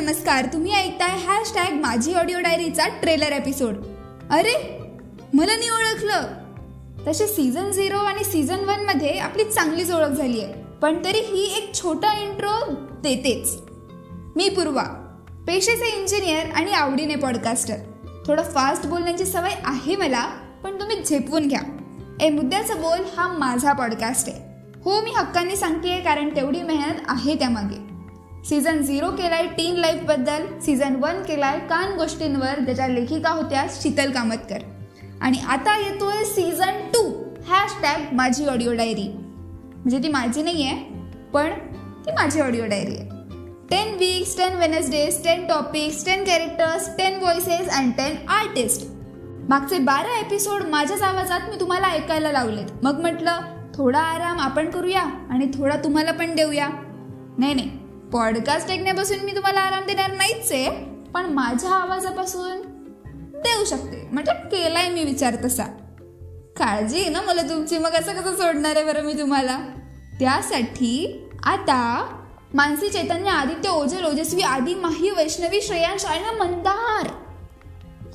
नमस्कार तुम्ही ऐकताय हॅशटॅग माझी ऑडिओ डायरीचा ट्रेलर एपिसोड अरे मला नाही ओळखलं. तसे सीझन झिरो आणि सीझन वनमध्ये आपली चांगलीच ओळख झाली आहे. पण तरी ही एक छोटा इंट्रो देतेच. मी पूर्वा पेशेचे इंजिनियर आणि आवडीने पॉडकास्टर थोडं फास्ट बोलण्याची सवय आहे मला पण तुम्ही झेपवून घ्या. ए मुद्द्याचा बोल हा माझा पॉडकास्ट आहे. हो मी हक्काने सांगतेय कारण तेवढी मेहनत आहे त्यामागे. सीझन झिरो केलाय टीन लाईफबद्दल सीझन वन केलाय कान गोष्टींवर ज्याच्या लेखिका होत्या शीतल कामतकर. आणि आता येतोय सीझन टू हॅशटॅग माझी ऑडिओ डायरी म्हणजे ती माझी नाही आहे पण ती माझी ऑडिओ डायरी आहे. Ten weeks ten Wednesdays ten topics ten characters ten voices and ten artist मागचे बारा एपिसोड माझ्याच आवाजात मी तुम्हाला ऐकायला लावलेत. मग म्हटलं थोडा आराम आपण करूया आणि थोडा तुम्हाला पण देऊया. नाही नाही. पॉडकास्ट ऐकण्यापासून मी तुम्हाला आराम देणार नाहीच आहे पण माझ्या आवाजापासून देऊ शकते. म्हणजे केलाय मी विचार तसा. काळजी आहे ना मला तुमची? मग असं कसं सोडणार आहे बरं मी तुम्हाला? त्यासाठी आता मानसी चैतन्य आदित्य ओझल ओजस्वी आदी माही वैष्णवी श्रेयांश आणि मंदार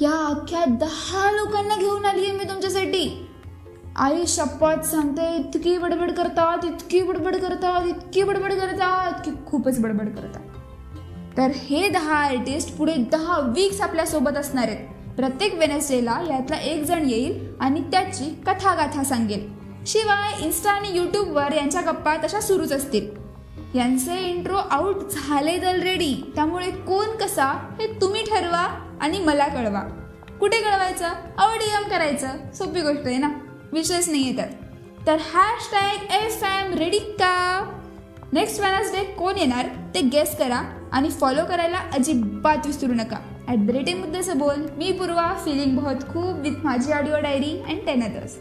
या अख्ख्या दहा लोकांना घेऊन आली आहे मी तुमच्यासाठी. आई शपथ सांगते इतकी बडबड करतात इतकी बडबड करतात इतकी बडबड करतात की खूपच बडबड करतात. तर हे दहा आर्टिस्ट पुढे दहा वीक्स आपल्यासोबत असणार आहेत. प्रत्येक वेनेसडेला यातला एक जण येईल आणि त्याची कथागाथा सांगेल. शिवाय इन्स्टा आणि यूट्यूबवर यांच्या गप्पा तशा सुरूच असतील. यांचे इंट्रो आउट झालेत ऑलरेडी त्यामुळे कोण कसा हे तुम्ही ठरवा आणि मला कळवा. कुठे कळवायचं? आवडीयम करायचं. सोपी गोष्ट आहे ना? विशेष नाही येतात. तर हॅशटॅग एफ एम रेडी का? नेक्स्ट वेनसडे कोण येणार? ते गेस करा आणि फॉलो करायला अजिबात विसरू नका. ॲट द रेटिंग मुद्दे बोल मी पूर्वा फिलिंग बहुत खूप विथ माझी audio diary and ten others